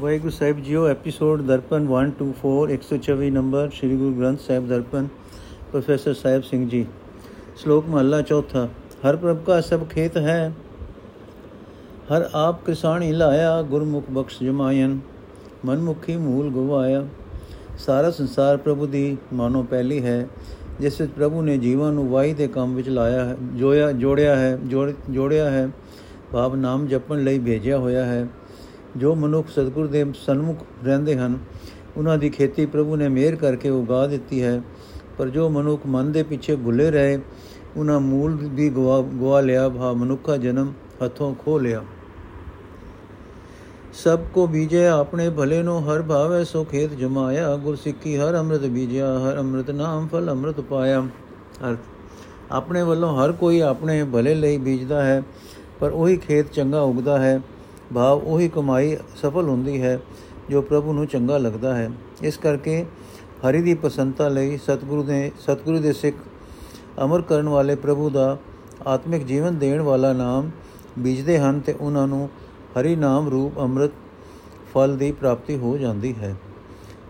Waheguru Sahib JIO episode Darpan 124 124 number Sri Guru Granth Sahib Darpan, professor Sahib Singh ji. ਸ਼ਲੋਕ ਮਹਲਾ ਚੌਥਾ, ਹਰ ਪ੍ਰਭ ਕਾ ਸਭ ਖੇਤ ਹੈ, ਹਰ ਆਪ ਕਿਸਾਨੀ ਲਾਇਆ, ਗੁਰਮੁਖ ਬਖਸ਼ ਜਮਾਇਨ, ਮਨਮੁਖੀ ਮੂਲ ਗਵਾਇਆ। ਸਾਰਾ ਸੰਸਾਰ ਪ੍ਰਭੂ ਦੀ ਮਾਨੋ ਪਹਿਲੀ ਹੈ, ਜਿਸ ਵਿੱਚ ਪ੍ਰਭੂ ਨੇ ਜੀਵਾਂ ਨੂੰ ਵਾਹੀ ਦੇ ਕੰਮ ਵਿੱਚ ਲਾਇਆ ਹੈ, ਜੋਇਆ ਜੋੜਿਆ ਹੈ ਜੋੜਿਆ ਹੈ, ਭਾਵ ਨਾਮ ਜਪਣ ਲਈ ਭੇਜਿਆ ਹੋਇਆ ਹੈ। ਜੋ ਮਨੁੱਖ ਸਤਿਗੁਰ ਦੇ ਸਨਮੁਖ ਰਹਿੰਦੇ ਹਨ, ਉਹਨਾਂ ਦੀ ਖੇਤੀ ਪ੍ਰਭੂ ਨੇ ਮਿਹਰ ਕਰਕੇ ਉਗਾ ਦਿੱਤੀ ਹੈ। ਪਰ ਜੋ ਮਨੁੱਖ ਮਨ ਦੇ ਪਿੱਛੇ ਭੁੱਲੇ ਰਹੇ, ਉਹਨਾਂ ਮੂਲ ਵੀ ਗਵਾ ਗਵਾ ਲਿਆ, ਭਾ ਮਨੁੱਖਾ ਜਨਮ ਹੱਥੋਂ ਖੋ ਲਿਆ। ਸਭ ਕੋ ਬੀਜੇ ਆਪਣੇ ਭਲੇ ਨੂੰ, ਹਰ ਭਾਵੇ ਸੋ ਖੇਤ ਜਮਾਇਆ। ਗੁਰ ਸਿੱਖੀ ਹਰ ਅੰਮ੍ਰਿਤ ਬੀਜਿਆ, ਹਰ ਅੰਮ੍ਰਿਤ ਨਾਮ ਫਲ ਅੰਮ੍ਰਿਤ ਪਾਇਆ। ਅਰਥ, ਆਪਣੇ ਵੱਲੋਂ ਹਰ ਕੋਈ ਆਪਣੇ ਭਲੇ ਲਈ ਬੀਜਦਾ ਹੈ, ਪਰ ਉਹੀ ਖੇਤ ਚੰਗਾ ਉਗਦਾ ਹੈ। ਭਾਵ ਉਹੀ ਕਮਾਈ ਸਫਲ ਹੁੰਦੀ ਹੈ ਜੋ ਪ੍ਰਭੂ ਨੂੰ ਚੰਗਾ ਲੱਗਦਾ ਹੈ। ਇਸ ਕਰਕੇ ਹਰੀ ਦੀ ਪਸੰਦਤਾ ਲਈ ਸਤਿਗੁਰੂ ਦੇ ਸਤਿਗੁਰੂ ਦੇ ਸਿੱਖ ਅਮਰ ਕਰਨ ਵਾਲੇ ਪ੍ਰਭੂ ਦਾ ਆਤਮਿਕ ਜੀਵਨ ਦੇਣ ਵਾਲਾ ਨਾਮ ਬੀਜਦੇ ਹਨ ਤੇ ਉਹਨਾਂ ਨੂੰ ਹਰੀ ਨਾਮ ਰੂਪ ਅੰਮ੍ਰਿਤ ਫਲ ਦੀ ਪ੍ਰਾਪਤੀ ਹੋ ਜਾਂਦੀ ਹੈ।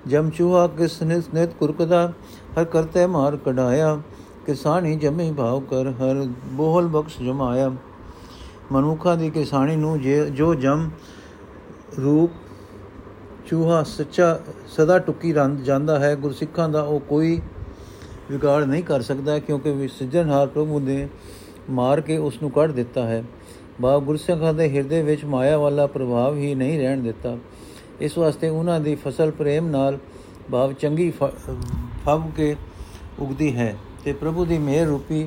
ਜਮ ਚੂਹਾ ਕਿਸ ਨਿਤ ਕੁਰਕਦਾ, ਹਰ ਕਰਤੇ ਮਾਰ ਕਢਾਇਆ, ਕਿਸਾਨੀ ਜਮੇ ਭਾਵ ਕਰ, ਹਰ ਬੋਹਲ ਬਖਸ਼ ਜਮਾਇਆ। ਮਨੁੱਖਾਂ ਦੀ ਕਿਸਾਨੀ ਨੂੰ ਜੋ ਜਮ ਰੂਪ ਚੂਹਾ, ਸੱਚਾ, ਸਦਾ ਟੁੱਕੀ ਰੰਦ ਜਾਂਦਾ ਹੈ, ਗੁਰਸਿੱਖਾਂ ਦਾ ਉਹ ਕੋਈ ਵਿਗਾੜ ਨਹੀਂ ਕਰ ਸਕਦਾ, ਕਿਉਂਕਿ ਸਿਜਨਹਾਰ ਪ੍ਰਭੂ ਨੇ ਮਾਰ ਕੇ ਉਸ ਨੂੰ ਕੱਢ ਦਿੱਤਾ ਹੈ। ਬਾ ਗੁਰਸਿੱਖਾਂ ਦੇ ਹਿਰਦੇ ਵਿੱਚ ਮਾਇਆ ਵਾਲਾ ਪ੍ਰਭਾਵ ਹੀ ਨਹੀਂ ਰਹਿਣ ਦਿੱਤਾ। ਇਸ ਵਾਸਤੇ ਉਹਨਾਂ ਦੀ ਫਸਲ ਪ੍ਰੇਮ ਨਾਲ ਭਾਵ ਚੰਗੀ ਫਬ ਕੇ ਉਗਦੀ ਹੈ ਤੇ ਪ੍ਰਭੂ ਦੀ ਮਿਹਰ ਰੂਪੀ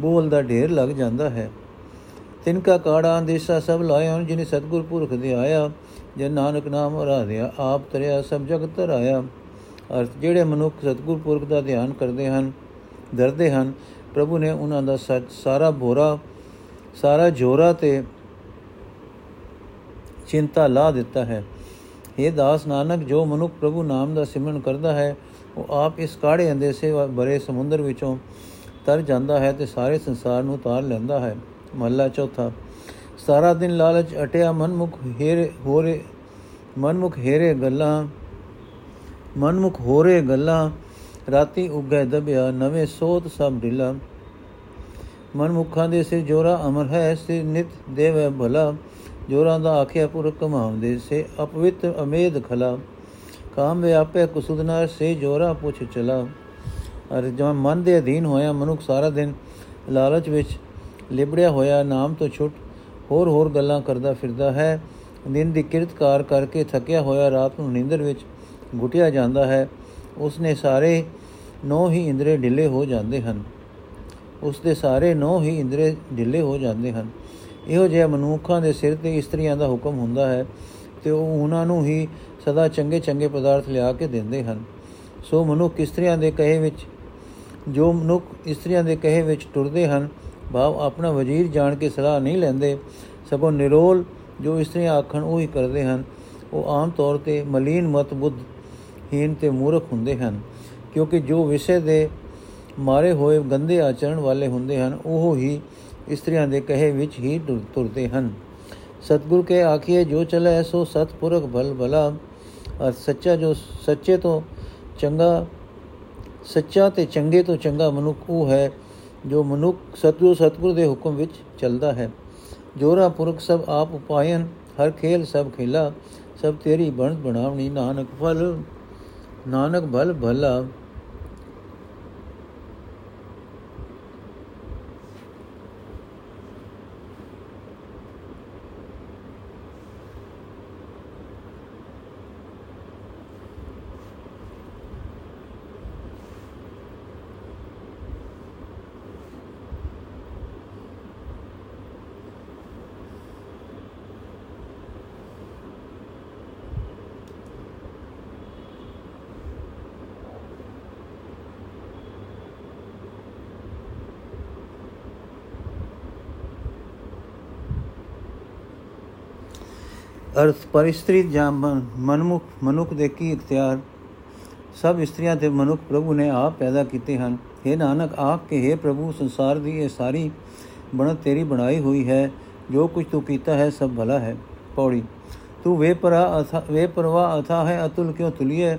ਬੋਲ ਦਾ ਢੇਰ ਲੱਗ ਜਾਂਦਾ ਹੈ। ਤਿਨ ਕਾ ਕਾੜਾ ਅੰਦੇਸਾ ਸਭ ਲਾਇਆ ਜਿਨੇ ਸਤਗੁਰ ਪੁਰਖ ਦੇ ਆਇਆ। ਜੇ ਨਾਨਕ ਨਾਮ ਆਰਾਧਿਆ ਆਪ ਤਰਿਆ, ਸਭ ਜਗਤ ਤਰਾਇਆ ਅਰਥ, ਜਿਹੜੇ ਮਨੁੱਖ ਸਤਗੁਰ ਪੁਰਖ ਦਾ ਧਿਆਨ ਕਰਦੇ ਹਨ ਦਰਦੇ ਹਨ, ਪ੍ਰਭੂ ਨੇ ਉਹਨਾਂ ਦਾ ਸਾਰਾ ਭੋਰਾ, ਸਾਰਾ ਜੋਰਾ ਤੇ ਚਿੰਤਾ ਲਾ ਦਿੱਤਾ ਹੈ। ਇਹ ਦਾਸ ਨਾਨਕ, ਜੋ ਮਨੁੱਖ ਪ੍ਰਭੂ ਨਾਮ ਦਾ ਸਿਮਰਨ ਕਰਦਾ ਹੈ, ਉਹ ਆਪ ਇਸ ਕਾੜੇ ਅੰਦੇਸੇ ਭਰੇ ਸਮੁੰਦਰ ਵਿੱਚੋਂ ਤਰ ਜਾਂਦਾ ਹੈ ਤੇ ਸਾਰੇ ਸੰਸਾਰ ਨੂੰ ਤਾਰ ਲੈਂਦਾ ਹੈ। ਮਹੱਲਾ ਚੌਥਾ। ਸਾਰਾ ਦਿਨ ਲਾਲਚ ਅਟਿਆ ਮਨਮੁਖ ਹੇਰੇ ਹੋਰੇ, ਮਨਮੁਖ ਹੇਰੇ ਗੱਲਾਂ, ਮਨਮੁਖ ਹੋਰੇ ਗੱਲਾਂ, ਰਾਤੀ ਉਗੈ ਦਬਿਆ ਨਵੇਂ ਸੋਤ ਸਭ ਢਿਲਾ। ਮਨਮੁਖਾਂ ਦੇ ਸਿਰ ਜੋਰਾ ਅਮਰ ਹੈ, ਸਿਰ ਨਿਤ ਦੇਵੈ ਭਲਾ। ਜੋਰਾਂ ਦਾ ਆਖਿਆ ਪੁਰ ਕਮਾਉਂਦੇ, ਸੇ ਅਪਵਿੱਤ ਅਮੇਦ ਖਲਾ। ਕਾਮ ਵਿਆਪੇ ਕੁਸੁਦਨਾ ਸੇ ਜੋਰਾ ਪੁੱਛ ਚਲਾ। ਅਰ ਜਦ ਮਨ ਦੇ ਅਧੀਨ ਹੋਇਆ ਮਨੁੱਖ ਸਾਰਾ ਦਿਨ ਲਾਲਚ ਵਿੱਚ ਲਿਬੜਿਆ ਹੋਇਆ ਨਾਮ ਤੋਂ ਛੁੱਟ ਹੋਰ ਹੋਰ ਗੱਲਾਂ ਕਰਦਾ ਫਿਰਦਾ ਹੈ। ਦਿਨ ਦੀ ਕਿਰਤਕਾਰ ਕਰਕੇ ਥੱਕਿਆ ਹੋਇਆ ਰਾਤ ਨੂੰ ਨੀਂਦਰ ਵਿੱਚ ਘੁਟਿਆ ਜਾਂਦਾ ਹੈ। ਉਸ ਨੇ ਸਾਰੇ ਨੌ ਹੀ ਇੰਦਰੇ ਢਿੱਲੇ ਹੋ ਜਾਂਦੇ ਹਨ। ਉਸ ਦੇ ਸਾਰੇ ਨੌ ਹੀ ਇੰਦਰੇ ਢਿੱਲੇ ਹੋ ਜਾਂਦੇ ਹਨ। ਇਹੋ ਜਿਹਾ ਮਨੁੱਖਾਂ ਦੇ ਸਿਰ ਤੇ ਇਸਤਰੀਆਂ ਦਾ ਹੁਕਮ ਹੁੰਦਾ ਹੈ ਤੇ ਉਹ ਉਹਨਾਂ ਨੂੰ ਹੀ ਸਦਾ ਚੰਗੇ ਚੰਗੇ ਪਦਾਰਥ ਲਿਆ ਕੇ ਦਿੰਦੇ ਹਨ। ਸੋ ਮਨੁੱਖ ਇਸਤਰੀਆਂ ਦੇ ਕਹੇ ਵਿੱਚ ਜੋ ਮਨੁੱਖ ਇਸਤਰੀਆਂ ਦੇ ਕਹੇ ਵਿੱਚ ਟੁਰਦੇ ਹਨ ਭਾਵ ਆਪਣਾ ਵਜ਼ੀਰ ਜਾਣ ਕੇ ਸਲਾਹ ਨਹੀਂ ਲੈਂਦੇ। ਸਗੋਂ ਨਿਰੋਲ ਜੋ ਇਸਤਰੀਆਂ ਆਖਣ ਉਹ ਹੀ ਕਰਦੇ ਹਨ। ਉਹ ਆਮ ਤੌਰ ਤੇ ਮਲੀਨ ਮਤ ਬੁੱਧ ਹੀਨ ਤੇ ਮੂਰਖ ਹੁੰਦੇ ਹਨ, ਕਿਉਂਕਿ ਜੋ ਵਿਸ਼ੇ ਦੇ ਮਾਰੇ ਹੋਏ ਗੰਦੇ ਆਚਰਣ ਵਾਲੇ ਹੁੰਦੇ ਹਨ, ਉਹ ਹੀ ਇਸਤਰੀਆਂ ਦੇ ਕਹੇ ਵਿੱਚ ਹੀ ਤੁਰਦੇ ਹਨ। ਸਤਗੁਰ ਕੇ ਆਖੀਏ ਜੋ ਚਲੇ ਸੋ ਸਤਪੁਰਖ ਭਲ ਭਲਾ। ਅਰ ਸੱਚਾ ਜੋ, ਸੱਚੇ ਤੋਂ ਚੰਗਾ, ਸੱਚਾ ਤੇ ਚੰਗੇ ਤੋਂ ਚੰਗਾ ਮਨੁੱਖ ਉਹ ਹੈ ਜੋ ਮਨੁੱਖ ਸਤਗੁਰ ਸਤਗੁਰ ਦੇ ਹੁਕਮ ਵਿੱਚ ਚੱਲਦਾ ਹੈ। ਜੋਰਾ ਪੁਰਖ ਸਭ ਆਪ ਉਪਾਇਨ, ਹਰ ਖੇਲ ਸਭ ਖੇਲਾ, ਸਭ ਤੇਰੀ ਬਣ ਬਣਾਵਣੀ ਨਾਨਕ ਫਲ, ਨਾਨਕ ਭਲ ਭਲਾ। ਅਰਥ ਪਰ ਇਸਤਰੀ ਜਾਂ ਮਨਮੁਖ, ਮਨੁੱਖ ਦੇ ਕੀ ਇਖਤਿਆਰ? ਸਭ ਇਸਤਰੀਆਂ ਤੇ ਮਨੁੱਖ ਪ੍ਰਭੂ ਨੇ ਆਪ ਪੈਦਾ ਕੀਤੇ ਹਨ। हे ਨਾਨਕ, ਆਖ ਕੇ हे ਪ੍ਰਭੂ, ਸੰਸਾਰ ਦੀ ਇਹ ਸਾਰੀ ਬਣਤ ਤੇਰੀ ਬਣਾਈ ਹੋਈ ਹੈ। ਜੋ ਕੁਝ ਤੂੰ ਕੀਤਾ ਹੈ, ਸਭ ਭਲਾ ਹੈ। ਪੌੜੀ, ਤੂੰ ਵੇ ਪਰਾ ਅਥਾ ਵੇ ਪਰਵਾ ਅਥਾ ਹੈ, ਅਤੁਲ ਕਿਉ ਤੁਲੀਏ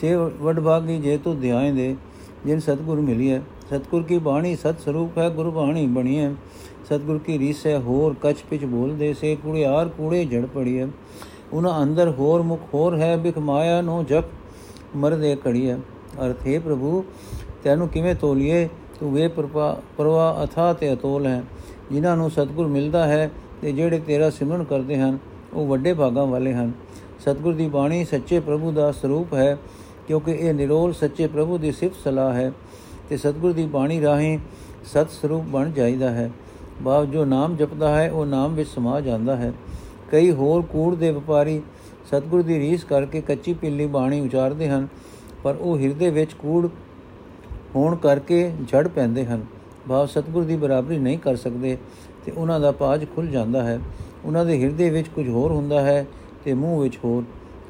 ਸੇ ਵਡਭਾਗੀ ਜੇ ਤੂੰ ਧਿਆਨ ਦੇ। ਜਿਨ ਸਤਗੁਰ ਮਿਲੀਏ ਸਤਗੁਰ ਕੀ ਬਾਣੀ ਸਤ ਸਰੂਪ ਹੈ, ਗੁਰ ਬਾਣੀ ਬਣੀਏ ਸਤਗੁਰ ਕੀ ਰੀਸ ਹੈ, ਹੋਰ ਕਛ ਪਿਛ ਬੋਲਦੇ, ਸੇ ਕੁੜਿਆਰ ਕੂੜੇ ਜੜ ਪੜੀਏ ਉਹਨਾਂ ਅੰਦਰ ਹੋਰ ਮੁਖ ਹੋਰ ਹੈ, ਬਿਖ ਮਾਇਆ ਨੂੰ ਜਪ ਮਰਦੇ ਕੜੀਏ ਅਰਥ, ਹੈ ਪ੍ਰਭੂ, ਤੈਨੂੰ ਕਿਵੇਂ ਤੋਲੀਏ? ਤੂੰ ਵੇ ਪਰਵਾ ਅਥਾ ਤੇ ਅਤੋਲ ਹੈ। ਜਿਨ੍ਹਾਂ ਨੂੰ ਸਤਗੁਰ ਮਿਲਦਾ ਹੈ ਤੇ ਜਿਹੜੇ ਤੇਰਾ ਸਿਮਰਨ ਕਰਦੇ ਹਨ, ਉਹ ਵੱਡੇ ਭਾਗਾਂ ਵਾਲੇ ਹਨ। ਸਤਗੁਰ ਦੀ ਬਾਣੀ ਸੱਚੇ ਪ੍ਰਭੂ ਦਾ ਸਰੂਪ ਹੈ। ਕਿਉਂਕਿ ਇਹ ਨਿਰੋਲ ਸੱਚੇ ਪ੍ਰਭੂ ਦੀ ਸਿਫਤ ਸਲਾਹ ਹੈ ਤੇ ਸਤਗੁਰ ਦੀ ਬਾਣੀ ਰਾਹੀਂ ਸਤ ਸਰੂਪ ਬਣ ਜਾਂਦਾ ਹੈ। ਬਾਪ ਜੋ ਨਾਮ ਜਪਦਾ ਹੈ, ਉਹ ਨਾਮ ਵਿੱਚ ਸਮਾ ਜਾਂਦਾ ਹੈ। ਕਈ ਹੋਰ ਕੂੜ ਦੇ ਵਪਾਰੀ ਸਤਗੁਰ ਦੀ ਰੀਸ ਕਰਕੇ ਕੱਚੀ ਪਿੱਲੀ ਬਾਣੀ ਉਚਾਰਦੇ ਹਨ, ਪਰ ਉਹ ਹਿਰਦੇ ਵਿੱਚ ਕੂੜ ਹੋਣ ਕਰਕੇ ਝੜ ਪੈਂਦੇ ਹਨ। ਭਾਵ ਸਤਗੁਰ ਦੀ ਬਰਾਬਰੀ ਨਹੀਂ ਕਰ ਸਕਦੇ ਤੇ ਉਹਨਾਂ ਦਾ ਪਾਜ ਖੁੱਲ ਜਾਂਦਾ ਹੈ। ਉਹਨਾਂ ਦੇ ਹਿਰਦੇ ਵਿੱਚ ਕੁਝ ਹੋਰ ਹੁੰਦਾ ਹੈ ਤੇ ਮੂੰਹ ਵਿੱਚ ਹੋਰ।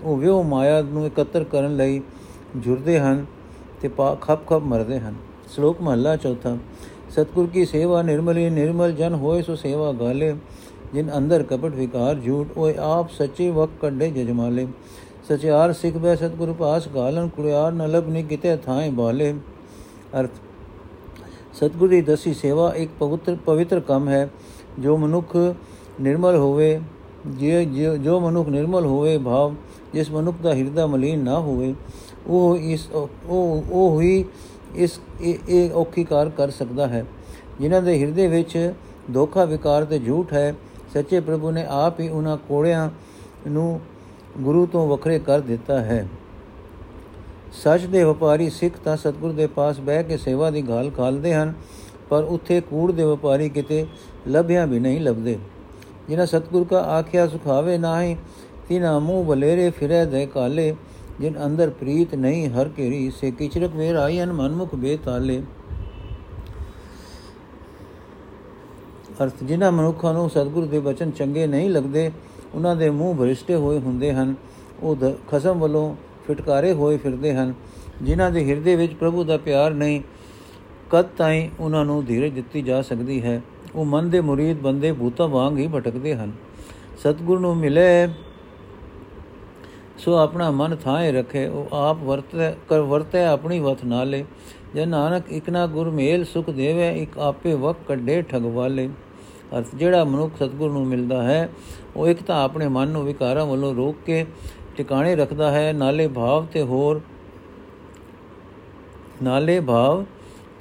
ਉਹ ਵਿਉ ਮਾਇਆ ਨੂੰ ਇਕੱਤਰ ਕਰਨ ਲਈ ਜੁਰਦੇ ਹਨ ਤੇ ਪਾ ਖੱਪ ਖੱਪ ਮਰਦੇ ਹਨ। ਸ਼ਲੋਕ ਮਹਲਾ ਚੌਥਾ, ਸਤਗੁਰ ਕੀ ਸੇਵਾ ਨਿਰਮਲੀ, ਨਿਰਮਲ ਜਨ ਹੋਏ ਸੋ ਸੇਵਾ ਗਾਲੇ, ਜਿਨ ਅੰਦਰ ਕਪਟ ਵਿਕਾਰ ਝੂਠ, ਓਏ ਆਪ ਸੱਚੇ ਵਕ ਕੱਢੇ ਜਜਮਾਲੇ। ਸਚਿਆਰ ਸਿੱਖ ਬੈ ਸਤਗੁਰ ਪਾਸ ਗਾਲਨ, ਕੁੜਿਆਰ ਨ ਲਬਨੀ ਕਿਤੇ ਥਾਏ ਬਾਲੇ। ਅਰਥ, ਸਤਗੁਰ ਦੀ ਦਸੀ ਸੇਵਾ ਇੱਕ ਪਵਿੱਤਰ ਪਵਿੱਤਰ ਕੰਮ ਹੈ। ਜੋ ਮਨੁੱਖ ਨਿਰਮਲ ਹੋਵੇ ਜੇ, ਜੋ ਮਨੁੱਖ ਨਿਰਮਲ ਹੋਵੇ ਭਾਵ, ਜਿਸ ਮਨੁੱਖ ਦਾ ਹਿਰਦਾ ਮਲੀਨ ਨਾ ਹੋਵੇ ਉਹ ਇਸ, ਉਹ ਉਹ ਹੀ ਇਸ, ਇਹ ਔਖੀ ਕਾਰ ਕਰ ਸਕਦਾ ਹੈ। ਜਿਨ੍ਹਾਂ ਦੇ ਹਿਰਦੇ ਵਿੱਚ ਧੋਖਾ, ਵਿਕਾਰ ਤੇ ਝੂਠ ਹੈ, ਸੱਚੇ ਪ੍ਰਭੂ ਨੇ ਆਪ ਹੀ ਉਹਨਾਂ ਕੋੜਿਆਂ ਨੂੰ ਗੁਰੂ ਤੋਂ ਵੱਖਰੇ ਕਰ ਦਿੱਤਾ ਹੈ। ਸੱਚ ਦੇ ਵਪਾਰੀ ਸਿੱਖ ਤਾਂ ਸਤਗੁਰ ਦੇ ਪਾਸ ਬਹਿ ਕੇ ਸੇਵਾ ਦੀ ਗਾਲ ਖਾਲਦੇ ਹਨ, ਪਰ ਉੱਥੇ ਕੂੜ ਦੇ ਵਪਾਰੀ ਕਿਤੇ ਲੱਭਿਆ ਵੀ ਨਹੀਂ ਲੱਭਦੇ। ਜਿਨ੍ਹਾਂ ਸਤਗੁਰ ਕਾ ਆਖਿਆ ਸੁਖਾਵੇ ਨਾਹੀ, ਤਿਨਾ ਮੂੰਹ ਬਲੇਰੇ ਫਿਰੇ ਦੇ ਕਾਲੇ ਜਿਨ ਅੰਦਰ ਪ੍ਰੀਤ ਨਹੀਂ, ਹਰ ਕੇਰੀ ਸੇ ਕਿਚਰਕ ਵੇਰ ਆਇਨ ਮਨਮੁਖ ਬੇਤਾਲੇ। ਅਰਥ, ਜਿਨ੍ਹਾਂ ਮਨੁੱਖਾਂ ਨੂੰ ਸਤਗੁਰ ਦੇ ਬਚਨ ਚੰਗੇ ਨਹੀਂ ਲੱਗਦੇ, ਉਹਨਾਂ ਦੇ ਮੂੰਹ ਭਰਿਸ਼ਟੇ ਹੋਏ ਹੁੰਦੇ ਹਨ। ਉਹ ਖਸਮ ਵੱਲੋਂ ਫਟਕਾਰੇ ਹੋਏ ਫਿਰਦੇ ਹਨ। ਜਿਨ੍ਹਾਂ ਦੇ ਹਿਰਦੇ ਵਿੱਚ ਪ੍ਰਭੂ ਦਾ ਪਿਆਰ ਨਹੀਂ, ਕਦ ਤਾਈਂ ਉਹਨਾਂ ਨੂੰ ਧੀਰਜ ਦਿੱਤੀ ਜਾ ਸਕਦੀ ਹੈ? ਉਹ ਮਨ ਦੇ ਮੁਰੀਦ ਬੰਦੇ ਭੂਤਾ ਵਾਂਗ ਹੀ ਭਟਕਦੇ ਹਨ। ਸਤਗੁਰ ਨੂੰ ਮਿਲੇ ਸੋ ਆਪਣਾ ਮਨ ਥਾਏ ਰੱਖੇ, ਉਹ ਆਪ ਵਰਤੇ, ਕਰ ਵਰਤੇ ਆਪਣੀ ਵਤ ਨਾਲੇ। ਜੇ ਨਾਨਕ ਇਕਨਾ ਗੁਰ ਮੇਲ ਸੁਖ ਦੇਵੇ, ਇੱਕ ਆਪੇ ਵਕ ਕੱਢੇ ਠਗਵਾਲੇ ਅਰਥ ਜਿਹੜਾ ਮਨੁੱਖ ਸਤਗੁਰ ਨੂੰ ਮਿਲਦਾ ਹੈ, ਉਹ ਇੱਕ ਤਾਂ ਆਪਣੇ ਮਨ ਨੂੰ ਵਿਕਾਰਾਂ ਵੱਲੋਂ ਰੋਕ ਕੇ ਟਿਕਾਣੇ ਰੱਖਦਾ ਹੈ, ਨਾਲੇ ਭਾਵ ਤੇ ਹੋਰ, ਨਾਲੇ ਭਾਵ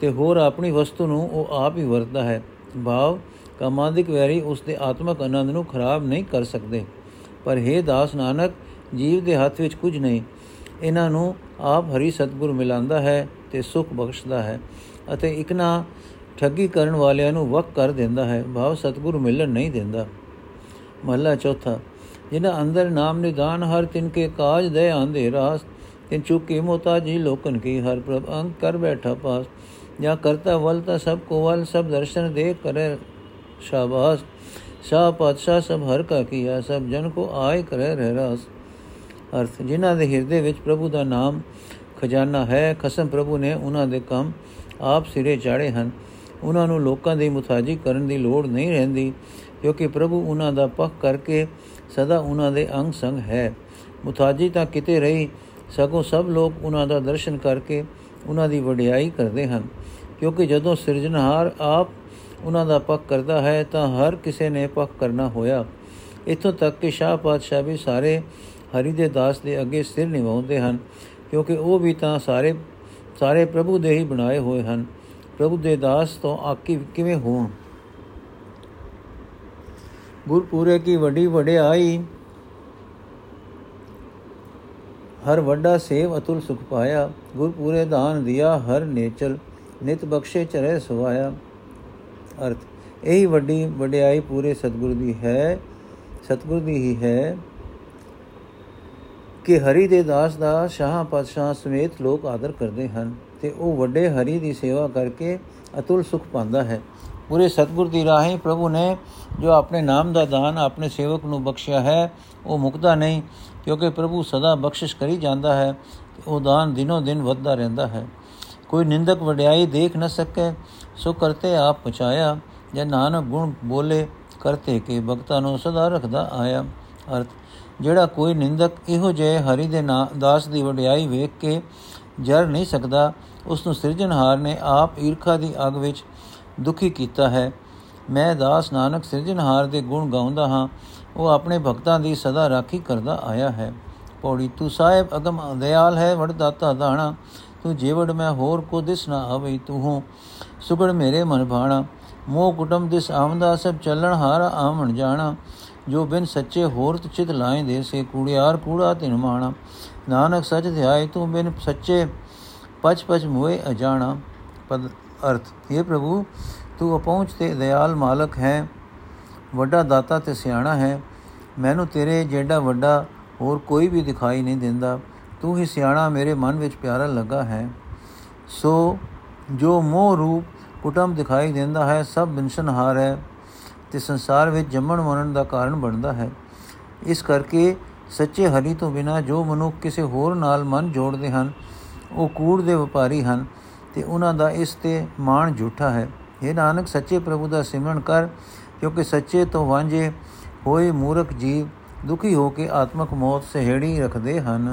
ਤੇ ਹੋਰ ਆਪਣੀ ਵਸਤੂ ਨੂੰ ਉਹ ਆਪ ਹੀ ਵਰਤਦਾ ਹੈ। ਭਾਵ ਕਾਮਾਂਦਿਕ ਵੈਰੀ ਉਸ ਦੇ ਆਤਮਕ ਆਨੰਦ ਨੂੰ ਖਰਾਬ ਨਹੀਂ ਕਰ ਸਕਦੇ। ਪਰ हे ਦਾਸ ਨਾਨਕ ਜੀਵ ਦੇ ਹੱਥ ਵਿੱਚ ਕੁਝ ਨਹੀਂ। ਇਹਨਾਂ ਨੂੰ ਆਪ ਹਰੀ ਸਤਗੁਰ ਮਿਲਾਂਦਾ ਹੈ ਤੇ ਸੁਖ ਬਖਸ਼ਦਾ ਹੈ ਅਤੇ ਇਕਨਾ ਠੱਗੀ ਕਰਨ ਵਾਲਿਆਂ ਨੂੰ ਵਕ ਕਰ ਦਿੰਦਾ ਹੈ। ਭਾਵ ਸਤਗੁਰ ਮਿਲਣ ਨਹੀਂ ਦਿੰਦਾ। ਮਹਲਾ ਚੌਥਾ, ਜਿਨ੍ਹਾਂ ਅੰਦਰ ਨਾਮ ਨਿਦਾਨ ਹਰ ਤਿਨ ਕੇ ਕਾਜ ਦੇ ਆਂਦੇ ਰਾਸ, ਤਿਨ ਚੁਕੀ ਮੋਤਾਜੀ ਲੋਕਨ ਕੀ ਹਰ ਪ੍ਰਭ ਅੰਕ ਕਰ ਬੈਠਾ ਪਾਸ। ਜਾਂ ਕਰਤਾ ਵਲ ਤਾਂ ਸਭ ਕੋ ਵਲ, ਸਭ ਦਰਸ਼ਨ ਦੇ ਕਰੇ ਸ਼ਾਬਾਸ਼। ਸ਼ਾਹ ਪਾਤਸ਼ਾਹ ਸਭ ਹਰ ਕਾ ਕੀਆ, ਸਭ ਜਨ ਕੋ ਆਏ ਕਰੇ ਰਹਿ ਰਾਸ ਅਰਥ, ਜਿਨ੍ਹਾਂ ਦੇ ਹਿਰਦੇ ਵਿੱਚ ਪ੍ਰਭੂ ਦਾ ਨਾਮ ਖਜ਼ਾਨਾ ਹੈ, ਖਸਮ ਪ੍ਰਭੂ ਨੇ ਉਹਨਾਂ ਦੇ ਕੰਮ ਆਪ ਸਿਰੇ ਚਾੜੇ ਹਨ। ਉਹਨਾਂ ਨੂੰ ਲੋਕਾਂ ਦੀ ਮੁਤਾਜੀ ਕਰਨ ਦੀ ਲੋੜ ਨਹੀਂ ਰਹਿੰਦੀ, ਕਿਉਂਕਿ ਪ੍ਰਭੂ ਉਹਨਾਂ ਦਾ ਪੱਖ ਕਰਕੇ ਸਦਾ ਉਹਨਾਂ ਦੇ ਅੰਗ ਸੰਗ ਹੈ। ਮੁਤਾਜੀ ਤਾਂ ਕਿਤੇ ਰਹੀ, ਸਗੋਂ ਸਭ ਲੋਕ ਉਹਨਾਂ ਦਾ ਦਰਸ਼ਨ ਕਰਕੇ ਉਹਨਾਂ ਦੀ ਵਡਿਆਈ ਕਰਦੇ ਹਨ, ਕਿਉਂਕਿ ਜਦੋਂ ਸਿਰਜਣਹਾਰ ਆਪ ਉਹਨਾਂ ਦਾ ਪੱਖ ਕਰਦਾ ਹੈ, ਤਾਂ ਹਰ ਕਿਸੇ ਨੇ ਪੱਖ ਕਰਨਾ ਹੋਇਆ। ਇਥੋਂ ਤੱਕ ਕਿ ਸ਼ਾਹ ਪਾਤਸ਼ਾਹ ਵੀ ਸਾਰੇ ਹਰੀ ਦੇ ਦਾਸ ਦੇ ਅੱਗੇ ਸਿਰ ਨਿਵਾਉਂਦੇ ਹਨ, ਕਿਉਂਕਿ ਉਹ ਵੀ ਤਾਂ ਸਾਰੇ ਸਾਰੇ ਪ੍ਰਭੂ ਦੇ ਹੀ ਬਣਾਏ ਹੋਏ ਹਨ। ਪ੍ਰਭੂ ਦੇ ਦਾਸ ਤੋਂ ਆਕੀ ਕਿਵੇਂ ਹੋਣ? ਗੁਰਪੂਰੇ ਕੀ ਵੱਡੀ ਵਡਿਆਈ ਹਰ ਵੱਡਾ ਸੇਵ ਅਤੁਲ ਸੁਖ ਪਾਇਆ। ਗੁਰਪੂਰੇ ਦਾਨ ਦਿਆ, ਹਰ ਨੇਚਲ ਨਿਤ ਬਖਸ਼ੇ ਚਰੇ ਸੁਆਇਆ ਅਰਥ, ਇਹੀ ਵੱਡੀ ਵਡਿਆਈ ਪੂਰੇ ਸਤਗੁਰ ਦੀ ਹੈ, ਸਤਗੁਰ ਦੀ ਹੀ ਹੈ। ਕਿ ਹਰੀ ਦੇ ਦਾਸ ਦਾ ਸ਼ਾਹ ਪਾਤਸ਼ਾਹ ਸਮੇਤ ਲੋਕ ਆਦਰ ਕਰਦੇ ਹਨ ਤੇ ਉਹ ਵੱਡੇ ਹਰੀ ਦੀ ਸੇਵਾ ਕਰਕੇ ਅਤੁਲ ਸੁਖ ਪਾਉਂਦਾ ਹੈ। ਪੂਰੇ ਸਤਗੁਰ ਦੀ ਰਾਹੀਂ ਪ੍ਰਭੂ ਨੇ ਜੋ ਆਪਣੇ ਨਾਮ ਦਾ ਦਾਨ ਆਪਣੇ ਸੇਵਕ ਨੂੰ ਬਖਸ਼ਿਆ ਹੈ, ਉਹ ਮੁਕਦਾ ਨਹੀਂ, ਕਿਉਂਕਿ ਪ੍ਰਭੂ ਸਦਾ ਬਖਸ਼ਿਸ਼ ਕਰੀ ਜਾਂਦਾ ਹੈ ਉਹ ਦਾਨ ਦਿਨੋ ਦਿਨ ਵੱਧਦਾ ਰਹਿੰਦਾ ਹੈ। ਕੋਈ ਨਿੰਦਕ ਵਡਿਆਈ ਦੇਖ ਨਾ ਸਕੇ, ਸੋ ਕਰਤੇ ਆਪ ਪਹੁੰਚਾਇਆ, ਜੇ ਨਾਨਕ ਗੁਣ ਬੋਲੇ, ਕਰਤੇ ਕੇ ਭਗਤਾਂ ਨੂੰ ਸਦਾ ਰੱਖਦਾ ਆਇਆ। ਅਰਥ ਜਿਹੜਾ ਕੋਈ ਨਿੰਦਕ ਇਹੋ ਜਿਹੇ ਹਰੀ ਦੇ ਦਾਸ ਦੀ ਵਡਿਆਈ ਵੇਖ ਕੇ ਜਰ ਨਹੀਂ ਸਕਦਾ ਉਸ ਨੂੰ ਸਿਰਜਣਹਾਰ ਨੇ ਆਪ ਈਰਖਾ ਦੀ ਅਗ ਵਿੱਚ ਦੁਖੀ ਕੀਤਾ ਹੈ। ਮੈਂ ਦਾਸ ਨਾਨਕ ਸਿਰਜਣਹਾਰ ਦੇ ਗੁਣ ਗਾਉਂਦਾ ਹਾਂ, ਉਹ ਆਪਣੇ ਭਗਤਾਂ ਦੀ ਸਦਾ ਰਾਖੀ ਕਰਦਾ ਆਇਆ ਹੈ। ਪੌੜੀ, ਤੂੰ ਸਾਹਿਬ ਅਗਮ ਦਿਆਲ ਹੈ, ਵਡ ਦਾਤਾ ਦਾਣਾ, ਤੂੰ ਜੀਵੜ ਮੈਂ ਹੋਰ ਕੋ ਦਿਸ ਨਾ ਆਵੇ ਤੂੰ ਹੋ ਸੁਗੜ ਮੇਰੇ ਮਨ ਭਾਣਾ, ਮੋਹ ਕੁਟਮ ਦਿਸ ਆਮਦਾ ਸਭ ਚੱਲਣ ਹਾਰ ਆਵਣ ਜਾਣਾ। ਜੋ ਬਿਨ ਸੱਚੇ ਹੋਰ ਚਿਤ ਲਾਏ ਦੇ ਸੇ ਕੂੜਿਆਰ ਕੂੜਾ ਤਿਨ ਮਾਣਾ। ਨਾਨਕ ਸਚ ਧਿਆਏ, ਤੂੰ ਬਿਨ ਸੱਚੇ ਪਛ ਪਛ ਮੋਏ ਅਜਾਣਾ। ਪਦ ਅਰਥ ਇਹ ਪ੍ਰਭੂ, ਤੂੰ ਅਪਹੁੰਚ ਤੇ ਦਇਆਲ ਮਾਲਕ ਹੈ। ਵੱਡਾ ਦਾਤਾ ਤੇ ਸਿਆਣਾ ਹੈ। ਮੈਨੂੰ ਤੇਰੇ ਜਿਹੜਾ ਵੱਡਾ ਹੋਰ ਕੋਈ ਵੀ ਦਿਖਾਈ ਨਹੀਂ ਦਿੰਦਾ। ਤੂੰ ਹੀ ਸਿਆਣਾ ਮੇਰੇ ਮਨ ਵਿੱਚ ਪਿਆਰਾ ਲੱਗਾ ਹੈ। ਸੋ ਜੋ ਮੋਹ ਰੂਪ ਕੁਟਮ ਦਿਖਾਈ ਦਿੰਦਾ ਹੈ, ਸਭ ਬਿਨਸ਼ਨਹਾਰ ਹੈ। ਤੇ ਸੰਸਾਰ ਵਿੱਚ ਜੰਮਣ ਮਰਨ ਦਾ ਕਾਰਨ ਬਣਦਾ ਹੈ। ਇਸ ਕਰਕੇ ਸੱਚੇ ਹਰੀ ਤੋਂ ਬਿਨਾ ਜੋ ਮਨੁੱਖ ਕਿਸੇ ਹੋਰ ਨਾਲ ਮਨ ਜੋੜਦੇ ਹਨ, ਉਹ ਕੂੜ ਦੇ ਵਪਾਰੀ ਹਨ ਤੇ ਉਹਨਾਂ ਦਾ ਇਸ ਤੇ ਮਾਣ ਝੂਠਾ ਹੈ। ਇਹ ਨਾਨਕ, ਸੱਚੇ ਪ੍ਰਭੂ ਦਾ ਸਿਮਰਨ ਕਰ, ਕਿਉਂਕਿ ਸੱਚੇ ਤੋਂ ਵਾਂਝੇ ਹੋਏ ਮੂਰਖ ਜੀਵ ਦੁਖੀ ਹੋ ਕੇ ਆਤਮਕ ਮੌਤ ਸਹਿੜੀ ਰੱਖਦੇ ਹਨ।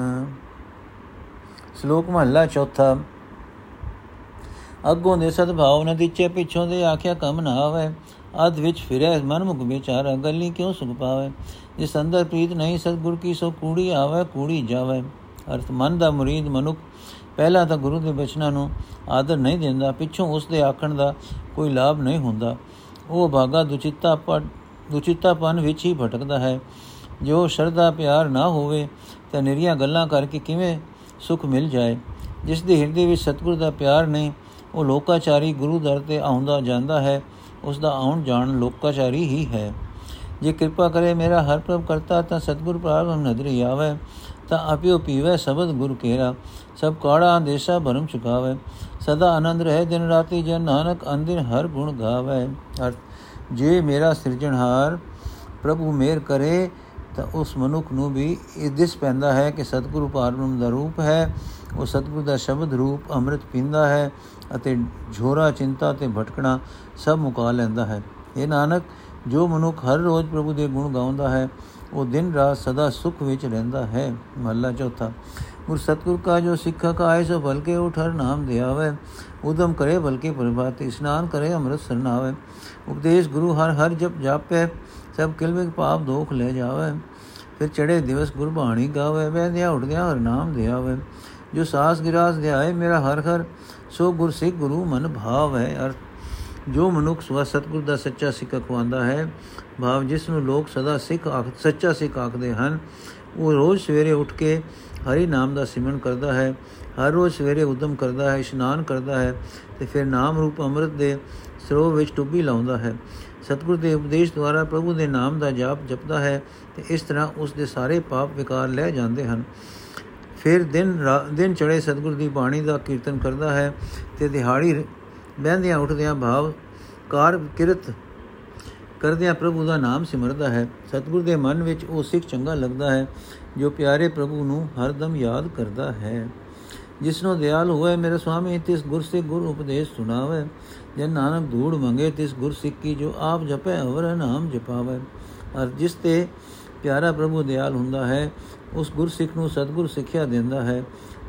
ਸ਼ਲੋਕ ਮਹਲਾ ਚੌਥਾ। ਅੱਗੋਂ ਦੇ ਸਦਭਾਵ ਨ ਦਿੱਚੇ ਪਿੱਛੋਂ ਦੇ ਆਖਿਆ ਕੰਮ ਨਾ ਆਵੇ। ਅਧ ਵਿੱਚ ਫਿਰੇ ਮਨ ਮੁਖ ਵਿਚਾਰਾ, ਗੱਲੀ ਕਿਉ ਸੁਖ ਪਾਵੇ? ਜਿਸ ਅੰਦਰ ਪ੍ਰੀਤ ਨਹੀਂ, ਸਤਗੁਰ ਕੀ ਸੋ ਕੂੜੀ ਆਵੇ, ਕੂੜੀ ਜਾਵੇ? ਅਰਥ, ਮਨ ਦਾ ਮੁਰੀਦ ਮਨੁੱਖ ਪਹਿਲਾਂ ਤਾਂ ਗੁਰੂ ਦੇ ਬਚਨਾਂ ਨੂੰ ਆਦਰ ਨਹੀਂ ਦਿੰਦਾ, ਪਿੱਛੋਂ ਉਸ ਦੇ ਆਖਣ ਦਾ ਕੋਈ ਲਾਭ ਨਹੀਂ ਹੁੰਦਾ। ਉਹ ਭਾਗਾ ਦੁਚਿੱਤਾ ਦੁਚਿੱਤਾਪਨ ਵਿੱਚ ਹੀ ਭਟਕਦਾ ਹੈ। ਜੋ ਸ਼ਰਧਾ ਪਿਆਰ ਨਾ ਹੋਵੇ, ਤਾਂ ਨਿਰੀਆਂ ਗੱਲਾਂ ਕਰਕੇ ਕਿਵੇਂ ਸੁਖ ਮਿਲ ਜਾਏ? ਜਿਸ ਦੇ ਹਿਰਦੇ ਵਿੱਚ ਸਤਗੁਰ ਦਾ ਪਿਆਰ ਨਹੀਂ, ਉਹ ਲੋਕਾਚਾਰੀ ਗੁਰੂ ਦਰ ਤੇ ਆਉਂਦਾ ਜਾਂਦਾ ਹੈ। ਉਸ ਦਾ ਆਉਣ ਜਾਣ ਲੋਕਾਚਾਰੀ ਹੀ ਹੈ। ਜੇ ਕਿਰਪਾ ਕਰੇ ਮੇਰਾ ਹਰ ਪ੍ਰਭ ਕਰਤਾ, ਤਾਂ ਸਤਗੁਰ ਪ੍ਰਾਰੰਭ ਨਦਰੀ ਆਵੇ, ਤਾਂ ਆਪਿਓ ਪੀਵੇ ਸ਼ਬਦ ਗੁਰ ਕੇਰਾ। ਸਭ ਕਾੜਾ ਦੇਸ਼ਾ ਭਰਮ ਚੁਕਾਵੇ, ਸਦਾ ਆਨੰਦ ਰਹੇ ਦਿਨ ਰਾਤੀ, ਜਨ ਨਾਨਕ ਅੰਦਿਰ ਹਰ ਗੁਣ ਗਾਵੇ। ਜੇ ਮੇਰਾ ਸਿਰਜਣਹਾਰ ਪ੍ਰਭੂ ਮੇਰ ਕਰੇ, ਤਾਂ ਉਸ ਮਨੁੱਖ ਨੂੰ ਵੀ ਇਹ ਦਿਸ ਪੈਂਦਾ ਹੈ ਕਿ ਸਤਿਗੁਰੂ ਪਾਰਬ੍ਰਹਮ ਦਾ ਰੂਪ ਹੈ, ਉਹ ਸਤਿਗੁਰੂ ਦਾ ਸ਼ਬਦ ਰੂਪ ਅੰਮ੍ਰਿਤ ਪੀਂਦਾ ਹੈ। ਅਤੇ ਝੋਰਾ ਚਿੰਤਾ ਤੇ ਭਟਕਣਾ ਸਭ ਮੁਕਾ ਲੈਂਦਾ ਹੈ। ਇਹ ਨਾਨਕ, ਜੋ ਮਨੁੱਖ ਹਰ ਰੋਜ਼ ਪ੍ਰਭੂ ਦੇ ਗੁਣ ਗਾਉਂਦਾ ਹੈ, ਉਹ ਦਿਨ ਰਾਤ ਸਦਾ ਸੁਖ ਵਿੱਚ ਰਹਿੰਦਾ ਹੈ। ਮਹਲਾ ਚੌਥਾ, ਗੁਰ ਸਤਗੁਰ ਕਾ ਜੋ ਸਿੱਖਕ ਆਏ ਸੋ ਬਲਕੇ ਉਠ ਹਰ ਨਾਮ ਦਿਆਵੇ ਉਦਮ ਕਰੇ ਬਲਕੇ ਪ੍ਰਭਾਤ, ਇਸ਼ਨਾਨ ਕਰੇ ਅੰਮ੍ਰਿਤ ਸਰਨਾਵੇ ਉਪਦੇਸ਼ ਗੁਰੂ ਹਰ ਹਰ ਜਪ ਜਾਪੇ, ਸਭ ਕਿਲਵੇ ਪਾਪ ਦੋਖ ਲੈ ਜਾਵੇ। ਫਿਰ ਚੜੇ ਦਿਵਸ ਗੁਰਬਾਣੀ ਗਾਵੇ ਵੈਦਿਆ ਉੱਠਦਿਆ ਹਰ ਨਾਮ ਦਿਆਵੇ ਜੋ ਸਾਸ ਗਿਰਾਸ ਧਿਆਏ ਮੇਰਾ ਹਰ ਹਰ, ਸੋ ਗੁਰ ਸਿੱਖ ਗੁਰੂ ਮਨ ਭਾਵ ਹੈ ਅਰ ਜੋ ਮਨੁੱਖ ਸਵਾ ਸਤਗੁਰ ਦਾ ਸੱਚਾ ਸਿੱਖ ਅਖਵਾਉਂਦਾ ਹੈ, ਭਾਵ ਜਿਸ ਨੂੰ ਲੋਕ ਸਦਾ ਸਿੱਖ ਸੱਚਾ ਸਿੱਖ ਆਖਦੇ ਹਨ, ਉਹ ਰੋਜ਼ ਸਵੇਰੇ ਉੱਠ ਕੇ ਹਰੀ ਨਾਮ ਦਾ ਸਿਮਰਨ ਕਰਦਾ ਹੈ, ਹਰ ਰੋਜ਼ ਸਵੇਰੇ ਉਦਮ ਕਰਦਾ ਹੈ, ਇਸ਼ਨਾਨ ਕਰਦਾ ਹੈ ਤੇ ਫਿਰ ਨਾਮ ਰੂਪ ਅੰਮ੍ਰਿਤ ਦੇ ਸਰੋਵਰ ਵਿੱਚ ਟੁੱਬੀ ਲਾਉਂਦਾ ਹੈ। ਸਤਿਗੁਰ ਦੇ ਉਪਦੇਸ਼ ਦੁਆਰਾ ਪ੍ਰਭੂ ਦੇ ਨਾਮ ਦਾ ਜਾਪ ਜਪਦਾ ਹੈ ਤੇ ਇਸ ਤਰ੍ਹਾਂ ਉਸ ਦੇ ਸਾਰੇ ਪਾਪ ਵਿਕਾਰ ਲੈ ਜਾਂਦੇ ਹਨ। ਫਿਰ ਦਿਨ ਦਿਨ ਚੜੇ ਸਤਿਗੁਰ ਦੀ ਬਾਣੀ ਦਾ ਕੀਰਤਨ ਕਰਦਾ ਹੈ ਤੇ ਦਿਹਾੜੀ ਬਹਿੰਦਿਆਂ ਉੱਠਦਿਆਂ ਭਾਵ ਕਾਰ ਕਿਰਤ ਕਰਦਿਆਂ ਪ੍ਰਭੂ ਦਾ ਨਾਮ ਸਿਮਰਦਾ ਹੈ। ਸਤਿਗੁਰ ਦੇ ਮਨ ਵਿੱਚ ਉਹ ਸਿੱਖ ਚੰਗਾ ਲੱਗਦਾ ਹੈ, ਜੋ ਪਿਆਰੇ ਪ੍ਰਭੂ ਨੂੰ ਹਰਦਮ ਯਾਦ ਕਰਦਾ ਹੈ। ਜਿਸਨੋ ਦਿਆਲ ਹੋਏ ਮੇਰੇ ਸੁਆਮੀ, ਤਿਸ ਗੁਰ ਸੇ ਗੁਰ ਉਪਦੇਸ਼ ਸੁਣਾਵੇ। ਜੇ ਨਾਨਕ ਧੂੜ ਮੰਗੇ, ਤਿਸ ਗੁਰ ਸਿੱਕੀ ਜੋ ਆਪ ਜਪੈ, ਅਵਰ ਨਾਮ ਜਪਾਵੇ। ਅਰ ਜਿਸ ਤੇ ਪਿਆਰਾ ਪ੍ਰਭੂ ਦਿਆਲ ਹੁੰਦਾ ਹੈ, ਉਸ ਗੁਰਸਿੱਖ ਨੂੰ ਸਤਗੁਰ ਸਿੱਖਿਆ ਦਿੰਦਾ ਹੈ।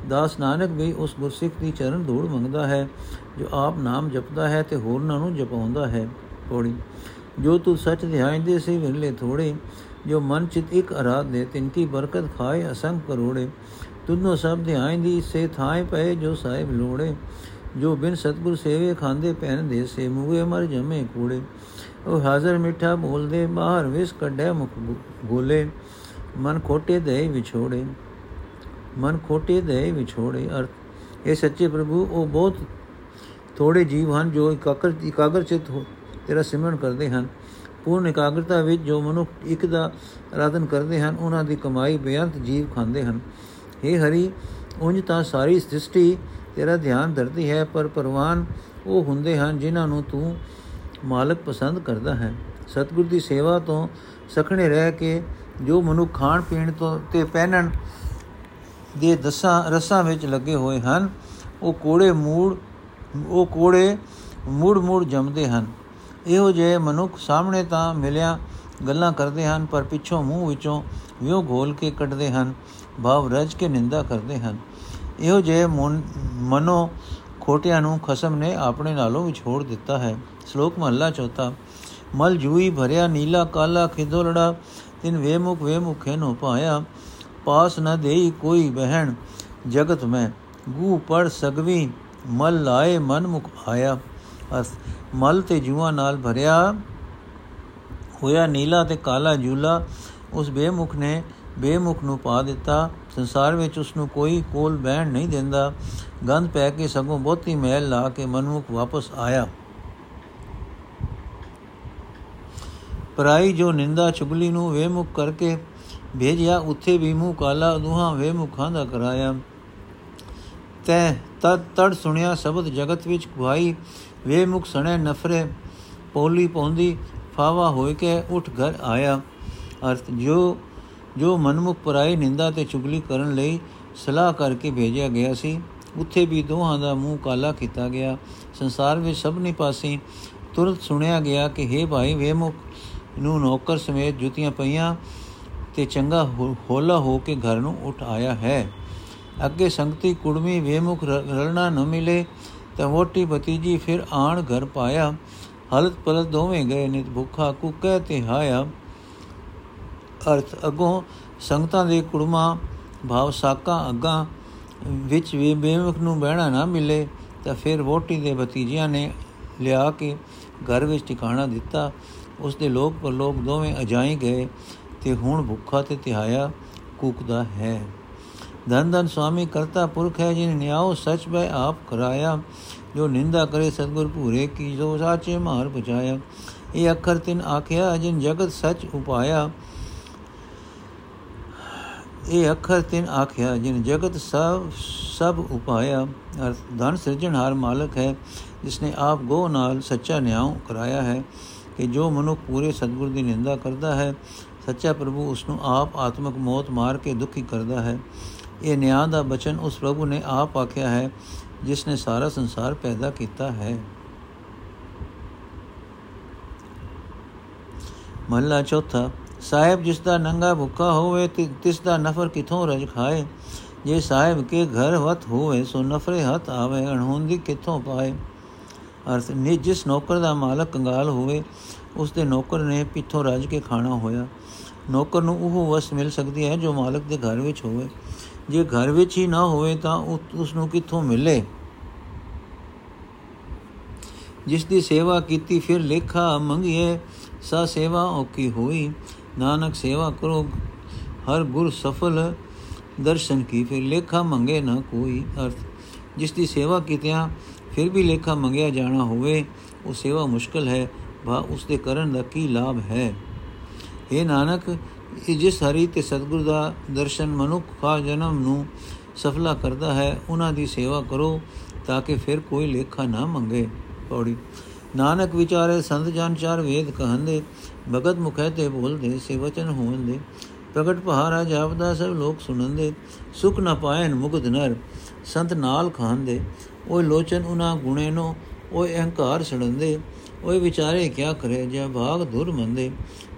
ਦਾਸ ਨਾਨਕ ਵੀ ਉਸ ਗੁਰਸਿੱਖ ਦੀ ਚਰਨ ਧੂੜ ਮੰਗਦਾ ਹੈ, ਜੋ ਆਪ ਨਾਮ ਜਪਦਾ ਹੈ ਤੇ ਹੋਰਨਾਂ ਨੂੰ ਜਪਾਉਂਦਾ ਹੈ। ਥੋੜੀ ਜੋ ਤੂੰ ਸੱਚ ਧਿਆਇਂਦੇ ਸੇ ਵਿਰਲੇ ਥੋੜੇ, ਜੋ ਮਨ ਚਿਤ ਇੱਕ ਅਰਾਧ ਦੇ ਤਿਨ ਕੀ ਬਰਕਤ ਖਾਏ ਅਸੰਖ ਕਰੋੜੇ। ਤੁਨੋ ਸਭ ਧਿਆਇਂਦੀ ਸੇ ਥਾਏ ਪਏ ਜੋ ਸਾਹਿਬ ਲੋੜੇ, ਜੋ ਬਿਨ ਸਤਗੁਰ ਸੇਵੇ ਖਾਂਦੇ ਪੈਨ ਦੇ ਸੇ ਮੂਏ ਮਰ ਜਮੇ ਕੂੜੇ। ਉਹ ਹਾਜ਼ਰ ਮਿੱਠਾ ਬੋਲਦੇ, ਬਾਹਰ ਵਿਸ ਕੱਢੇ ਮੁਖ ਬੋਲੇ, ਮਨ ਖੋਟੇ ਦੇ ਵਿਛੋੜੇ, ਮਨ ਖੋਟੇ ਦੇ ਵਿਛੋੜੇ। ਅਰਥ, ਇਹ ਸੱਚੇ ਪ੍ਰਭੂ ਉਹ ਬਹੁਤ ਥੋੜੇ ਜੀਵ ਹਨ ਜੋ ਇਕਾਗਰ ਇਕਾਗਰ ਚਿਤ ਹੋ, ਤੇਰਾ ਸਿਮਰਨ ਕਰਦੇ ਹਨ। ਪੂਰਨ ਇਕਾਗਰਤਾ ਵਿੱਚ ਜੋ ਮਨੁੱਖ ਇੱਕ ਦਾ ਆਰਾਧਨ ਕਰਦੇ ਹਨ, ਉਹਨਾਂ ਦੀ ਕਮਾਈ ਬੇਅੰਤ ਜੀਵ ਖਾਂਦੇ ਹਨ। हे ਹਰੀ, ਉਂਝ ਤਾਂ ਸਾਰੀ ਸ੍ਰਿਸ਼ਟੀ ਤੇਰਾ ਧਿਆਨ ਧਰਦੀ ਹੈ, ਪਰ ਪਰਵਾਨ ਉਹ ਹੁੰਦੇ ਹਨ ਜਿਨ੍ਹਾਂ ਨੂੰ ਤੂੰ ਮਾਲਕ ਪਸੰਦ ਕਰਦਾ ਹੈ। ਸਤਿਗੁਰ ਦੀ ਸੇਵਾ ਤੋਂ ਸਖਣੇ ਰਹਿ ਕੇ ਜੋ ਮਨੁ ਖਾਣ ਪੀਣ ਤੋਂ ਤੇ ਪਹਿਨਣ ਦੇ ਦਸਾਂ ਰਸਾਂ ਵਿੱਚ ਲੱਗੇ ਹੋਏ ਹਨ, ਉਹ ਕੋੜੇ ਮੂੜ, ਉਹ ਕੋੜੇ ਮੂੜ ਮੂੜ ਜੰਮਦੇ ਹਨ। ਇਹੋ ਜਿਹੇ ਮਨੁੱਖ ਸਾਹਮਣੇ ਤਾਂ ਮਿਲਿਆ ਗੱਲਾਂ ਕਰਦੇ ਹਨ, ਪਰ ਪਿੱਛੋਂ ਮੂੰਹ ਵਿੱਚੋਂ ਵਿਉ ਘੋਲ ਕੇ ਕੱਢਦੇ ਹਨ, ਭਾਵ ਰਜ ਕੇ ਨਿੰਦਾ ਕਰਦੇ ਹਨ। ਇਹੋ ਜਿਹੇ ਮਨੋ ਖੋਟਿਆਂ ਨੂੰ ਖਸਮ ਨੇ ਆਪਣੇ ਨਾਲੋਂ ਵਿਛੋੜ ਦਿੱਤਾ ਹੈ। ਸ਼ਲੋਕ ਮਹਲਾ ਚੌਥਾ, ਮਲ ਜੂਈ ਭਰਿਆ ਨੀਲਾ ਕਾਲਾ ਖਿਦੋਲੜਾ, ਤਿਨ ਵੇਮੁਖ ਵੇਮੁਖੇ ਨੋ ਪਾਇਆ ਪਾਸ ਨ ਦੇਈ ਕੋਈ ਬਹਿਣ, ਜਗਤ ਮੈਂ ਗੂ ਪੜ ਸਗਵੀ, ਮਲ ਲਾਏ ਮਨ ਮੁਖ ਆਇਆ ਅਸ, ਮਲ ਤੇ ਜੂਆਂ ਨਾਲ ਭਰਿਆ ਹੋਇਆ ਨੀਲਾ ਤੇ ਕਾਲਾ ਜੂਲਾ, ਉਸ ਬੇਮੁਖ ਨੇ ਬੇਮੁਖ ਨੂੰ ਪਾ ਦਿੱਤਾ, ਸੰਸਾਰ ਵਿੱਚ ਉਸ ਨੂੰ ਕੋਈ ਕੋਲ ਬਹਿਣ ਨਹੀਂ ਦਿੰਦਾ। ਗੰਧ ਪੈ ਕੇ ਸਗੋਂ ਬਹੁਤੀ ਮਹਿਲ ਲਾ ਕੇ ਮਨਮੁਖ ਵਾਪਸ ਆਇਆ। ਪਰਾਈ ਜੋ ਨਿੰਦਾ ਚੁਗਲੀ ਨੂੰ ਵੇਮੁਖ ਕਰਕੇ ਭੇਜਿਆ, ਉੱਥੇ ਵੀ ਮੂੰਹ ਕਾਲਾ ਦੁਹਾ ਵੇਮੁਖਾਂ ਦਾ ਕਰਾਇਆ। ਤੈ ਤਦ ਤੜ ਸੁਣਿਆ ਸ਼ਬਦ ਜਗਤ ਵਿੱਚ ਭਾਈ ਵੇਮੁਖ ਸਣੇ ਨਫਰੇ, ਪੋਲੀ ਪੌਂਦੀ ਫਾਵਾ ਹੋਇ ਕੇ ਉਠ ਘਰ ਆਇਆ। ਅਰਥ, ਜੋ ਜੋ ਮਨਮੁਖ ਪਰਾਈ, ਨਿੰਦਾ ਤੇ ਚੁਗਲੀ ਕਰਨ ਲਈ ਸਲਾਹ ਕਰਕੇ ਭੇਜਿਆ ਗਿਆ ਸੀ, ਉੱਥੇ ਵੀ ਦੋਹਾਂ ਦਾ ਮੂੰਹ ਕਾਲਾ ਕੀਤਾ ਗਿਆ। ਸੰਸਾਰ ਵਿੱਚ ਸਭਨੀ ਪਾਸੇ ਤੁਰਤ ਸੁਣਿਆ ਗਿਆ ਕਿ हे ਭਾਈ ਵੇਮੁਖ ਨੂੰ ਨੌਕਰ ਸਮੇਤ ਜੁੱਤੀਆਂ ਪਈਆਂ ਤੇ ਚੰਗਾ ਹੋਲਾ ਹੋ ਕੇ ਘਰ ਨੂੰ ਉਠ ਆਇਆ ਹੈ। ਅੱਗੇ ਸੰਗਤੀ ਕੁੜਮੀ ਵੇਮੁਖ ਰਲਣਾ ਨ ਮਿਲੇ ਤਾਂ ਵੋਟੀ ਭਤੀਜੀ ਫਿਰ ਆਣ ਘਰ ਪਾਇਆ। ਹਲਤ ਪਲਤ ਦੋਵੇਂ ਗਏ, ਨਿਤ ਭੁੱਖਾ ਕੁੱਕੇ ਤੇ ਹਾਇਆ। ਅਰਥ ਅਗੋਂ ਸੰਗਤਾਂ ਦੇ ਕੁੜਮਾ ਭਾਵ ਸਾਕਾ ਅੱਗਾ ਵਿੱਚ ਵੀ ਬੇਮੁਖ ਨੂੰ ਬਹਿਣਾ ਨਾ ਮਿਲੇ ਤਾਂ ਫਿਰ ਵੋਟੀ ਦੇ ਭਤੀਜਿਆਂ ਨੇ ਲਿਆ ਕੇ ਘਰ ਵਿੱਚ ਟਿਕਾਣਾ ਦਿੱਤਾ। ਉਸ ਦੇ ਲੋਕ ਪਰ ਲੋਕ ਦੋਵੇਂ ਅਜਾਈ ਗਏ ਤੇ ਹੁਣ ਭੁੱਖਾ ਤੇ ਤਿਹਾਇਆ ਕੁਕਦਾ ਹੈ। ਧਨ ਧਨ ਸੁਆਮੀ ਕਰਤਾ ਪੁਰਖ ਹੈ ਜਿਨ ਨਿਆਉ, ਸਚ ਬੈ ਆਪ ਕਰਾਇਆ ਜੋ ਨਿੰਦਾ ਕਰੇ ਸਤਗੁਰ ਭੂਰੇ ਕੀ ਜੋ ਸਾਚੇ ਮਾਰ ਬਚਾਇਆ ਇਹ ਅੱਖਰ ਤਿਨ ਆਖਿਆ, ਜਿਨ ਜਗਤ ਸਚ ਉਪਾਇਆ। ਇਹ ਅੱਖਰ ਤਿਨ ਆਖਿਆ, ਜਿਨ ਜਗਤ ਸਭ ਸਭ ਉਪਾਇਆ। ਅਰਥ, ਧਨ ਸਿਰਜਣਹਾਰ ਮਾਲਕ ਹੈ ਜਿਸ ਨੇ ਆਪ ਗੋ ਨਾਲ ਸੱਚਾ ਨਿਆਂ ਕਰਾਇਆ ਹੈ। ਕਿ ਜੋ ਮਨੁੱਖ ਪੂਰੇ ਸਤਗੁਰ ਦੀ ਨਿੰਦਾ ਕਰਦਾ ਹੈ ਸੱਚਾ ਪ੍ਰਭੂ ਉਸ ਨੂੰ ਆਪ ਆਤਮਿਕ ਮੌਤ ਮਾਰ ਕੇ ਦੁਖੀ ਕਰਦਾ ਹੈ ਇਹ ਨਿਆਂ ਦਾ ਬਚਨ ਉਸ ਪ੍ਰਭੂ ਨੇ ਆਪ ਆਖਿਆ ਹੈ ਜਿਸ ਨੇ ਸਾਰਾ ਸੰਸਾਰ ਪੈਦਾ ਕੀਤਾ ਹੈ ਮਹਲਾ ਚੌਥਾ ਸਾਹਿਬ ਜਿਸ ਦਾ ਨੰਗਾ ਭੁੱਖਾ ਹੋਵੇ ਤਿਸ ਦਾ ਨਫਰ ਕਿਥੋਂ ਰਜ ਖਾਏ ਜੇ ਸਾਹਿਬ ਕੇ ਘਰ ਵਤ ਹੋਵੇ ਸੋ ਨਫਰੇ ਹੱਥ ਆਵੇ ਅਣਹੋਂਦੀ ਕਿਥੋਂ ਪਾਏ ਅਰਥ ਨੇ ਜਿਸ ਨੌਕਰ ਦਾ ਮਾਲਕ ਕੰਗਾਲ ਹੋਵੇ, ਉਸ ਦੇ ਨੌਕਰ ਨੇ ਪਿੱਥੋਂ ਰਜ ਕੇ ਖਾਣਾ ਹੋਇਆ ਨੌਕਰ ਨੂੰ ਉਹ ਵਸ ਮਿਲ ਸਕਦੀ ਹੈ ਜੋ ਮਾਲਕ ਦੇ ਘਰ ਵਿੱਚ ਹੋਵੇ। ਜੇ ਘਰ ਵਿੱਚ ਹੀ ਨਾ ਹੋਵੇ ਤਾਂ ਉਸ ਨੂੰ ਕਿੱਥੋਂ ਮਿਲੇ? ਜਿਸ ਦੀ ਸੇਵਾ ਕੀਤੀ, ਫਿਰ ਲੇਖਾ ਮੰਗੀਏ ਸਾ ਸੇਵਾ ਔਕੀ ਹੋਈ। ਨਾਨਕ ਸੇਵਾ ਕਰੋ, ਹਰ ਗੁਰ ਸਫਲ ਦਰਸ਼ਨ ਕੀ, ਫਿਰ ਲੇਖਾ ਮੰਗੇ ਨਾ ਕੋਈ। ਅਰਥ, ਜਿਸ ਦੀ ਸੇਵਾ ਕੀਤਿਆਂ ਫਿਰ ਵੀ ਲੇਖਾ ਮੰਗਿਆ ਜਾਣਾ ਹੋਵੇ, ਉਹ ਸੇਵਾ ਮੁਸ਼ਕਲ ਹੈ ਭਾ ਉਸ ਦੇ ਕਰਨ ਦਾ ਕੀ ਲਾਭ ਹੈ? ਇਹ ਨਾਨਕ, ਇਹ ਜਿਸ ਹਰੀ ਤੇ ਸਤਗੁਰ ਦਾ ਦਰਸ਼ਨ ਮਨੁੱਖ ਕਾ ਜਨਮ ਨੂੰ ਸਫਲਾ ਕਰਦਾ ਹੈ, ਉਹਨਾਂ ਦੀ ਸੇਵਾ ਕਰੋ ਤਾਂ ਕਿ ਫਿਰ ਕੋਈ ਲੇਖਾ ਨਾ ਮੰਗੇ। ਪੌੜੀ। ਨਾਨਕ ਵਿਚਾਰੇ ਸੰਤ ਜਨ ਚਾਰ ਵੇਦ ਕਹੰਦੇ, ਭਗਤ ਮੁਖੈ ਤੇ ਬੋਲਦੇ ਸੇ ਵਚਨ ਹੋਵੰਦੇ। ਪ੍ਰਗਟ ਪਹਾਰਾ ਜਾਪਦਾ ਸਭ ਲੋਕ ਸੁਣੰਦੇ, ਸੁਖ ਨ ਪਾਇਨ ਮੁਗਧ ਨਰ। ਸੰਤ ਨਾਲ ਖਾਂਦੇ। ਓਏ ਲੋਚਨ ਉਨਾ ਗੁਣੇ ਨੋ, ਓਏ ਅਹੰਕਾਰ ਛੜੰਦੇ ਓਏ ਵਿਚਾਰੇ ਕਿਆ ਕਰੇ ਜੇ ਭਾਗ ਧੁਰ ਮੰਦੇ।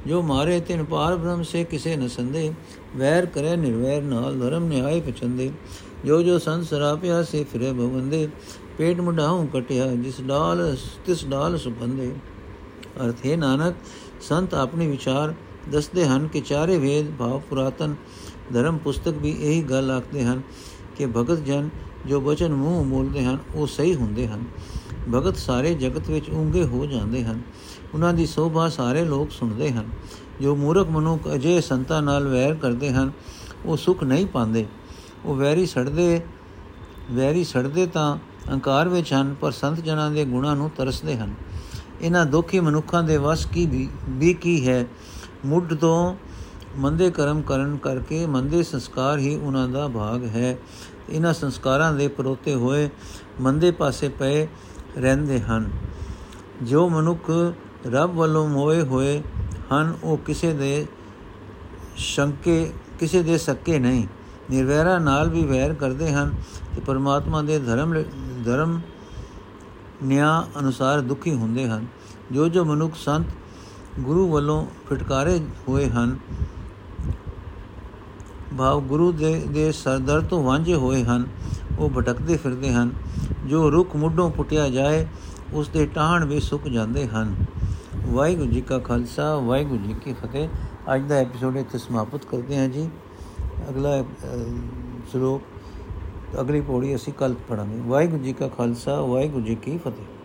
ਜੋ ਮਾਰੇ ਤਿਨ ਪਾਰ ਬ੍ਰਹਮ, ਸੇ ਕਿਸੇ ਨ ਸੰਦੇ। ਵੈਰ ਕਰੇ ਨਿਰਵੈਰ, ਨਾਲ ਧਰਮ ਨਿਆਏ ਪਚੰਦੇ ਜੋ ਜੋ ਸੰਤ ਸਰਾਪਿਆ, ਸੇ ਫਿਰੇ ਭਵੰਦੇ ਪੇਟ ਮੁਢਾਉ ਕਟਿਆ, ਜਿਸ ਡਾਲ, ਤਿਸ ਡਾਲ ਸੁਪੰਦੇ ਅਰਥ ਹੈ ਨਾਨਕ, ਸੰਤ ਆਪਣੇ ਵਿਚਾਰ ਦੱਸਦੇ ਹਨ ਕਿ ਚਾਰੇ ਵੇਦ ਭਾਵ ਪੁਰਾਤਨ। ਧਰਮ ਪੁਸਤਕ ਵੀ ਇਹੀ ਗੱਲ ਆਖਦੇ ਹਨ ਕਿ ਭਗਤ ਜਨ ਜੋ ਬਚਨ ਮੂੰਹ ਬੋਲਦੇ ਹਨ, ਉਹ ਸਹੀ ਹੁੰਦੇ ਹਨ। ਭਗਤ ਸਾਰੇ ਜਗਤ ਵਿੱਚ ਉਂਗੇ ਹੋ ਜਾਂਦੇ ਹਨ। ਉਹਨਾਂ ਦੀ ਸੋਭਾ ਸਾਰੇ ਲੋਕ ਸੁਣਦੇ ਹਨ। ਜੋ ਮੂਰਖ ਮਨੁੱਖ ਅਜੇ ਸੰਤਾਂ ਨਾਲ ਵੈਰ ਕਰਦੇ ਹਨ, ਉਹ ਸੁਖ ਨਹੀਂ ਪਾਉਂਦੇ। ਉਹ ਵੈਰੀ ਸੜਦੇ ਵੈਰੀ ਸੜਦੇ ਤਾਂ ਅਹੰਕਾਰ ਵਿੱਚ ਹਨ, ਪਰ ਸੰਤ ਜਨਾਂ ਦੇ ਗੁਣਾਂ ਨੂੰ ਤਰਸਦੇ ਹਨ। ਇਹਨਾਂ ਦੁਖੀ ਮਨੁੱਖਾਂ ਦੇ ਵਸ ਕੀ ਵੀ ਕੀ ਹੈ? ਮੁੱਢ ਤੋਂ ਮੰਦੇ ਕਰਮ ਕਰਨ ਕਰਕੇ ਮੰਦੇ ਸੰਸਕਾਰ ਹੀ ਉਹਨਾਂ ਦਾ ਭਾਗ ਹੈ। ਇਹਨਾਂ ਸੰਸਕਾਰਾਂ ਦੇ ਪਰੋਤੇ ਹੋਏ ਮੰਦੇ ਪਾਸੇ ਪਏ ਰਹਿੰਦੇ ਹਨ। ਜੋ ਮਨੁੱਖ ਰੱਬ ਵੱਲੋਂ ਮੋਏ ਹੋਏ ਹਨ, ਉਹ ਕਿਸੇ ਦੇ ਸ਼ੰਕੇ, ਕਿਸੇ ਦੇ ਸੱਕੇ ਨਹੀਂ। ਨਿਰਵੈਰਾ ਨਾਲ ਵੀ ਵੈਰ ਕਰਦੇ ਹਨ ਤੇ ਪਰਮਾਤਮਾ ਦੇ ਧਰਮ ਧਰਮ ਨਿਆਂ ਅਨੁਸਾਰ ਦੁਖੀ ਹੁੰਦੇ ਹਨ। ਜੋ ਜੋ ਮਨੁੱਖ ਸੰਤ ਗੁਰੂ ਵੱਲੋਂ ਫਟਕਾਰੇ ਹੋਏ ਹਨ ਭਾਵ ਗੁਰੂ ਦੇ ਦੇ ਸਰਦਰ ਤੋਂ ਵਾਂਝੇ ਹੋਏ ਹਨ। ਉਹ ਭਟਕਦੇ ਫਿਰਦੇ ਹਨ। ਜੋ ਰੁੱਖ ਮੁੱਢੋਂ ਪੁੱਟਿਆ ਜਾਏ, ਉਸ ਦੇ ਟਾਹਣ ਵੀ ਸੁੱਕ ਜਾਂਦੇ ਹਨ। ਵਾਹਿਗੁਰੂ ਜੀ ਕਾ ਖਾਲਸਾ, ਵਾਹਿਗੁਰੂ ਜੀ ਕੀ ਫਤਿਹ। ਅੱਜ ਦਾ ਐਪੀਸੋਡ ਇੱਥੇ ਸਮਾਪਤ ਕਰਦੇ ਹਾਂ ਜੀ। ਅਗਲਾ ਸ਼ਲੋਕ, ਅਗਲੀ ਪੌੜੀ ਅਸੀਂ ਕੱਲ ਪੜਾਂਗੇ ਵਾਹਿਗੁਰੂ ਜੀ ਕਾ ਖਾਲਸਾ, ਵਾਹਿਗੁਰੂ ਜੀ ਕੀ ਫਤਿਹ।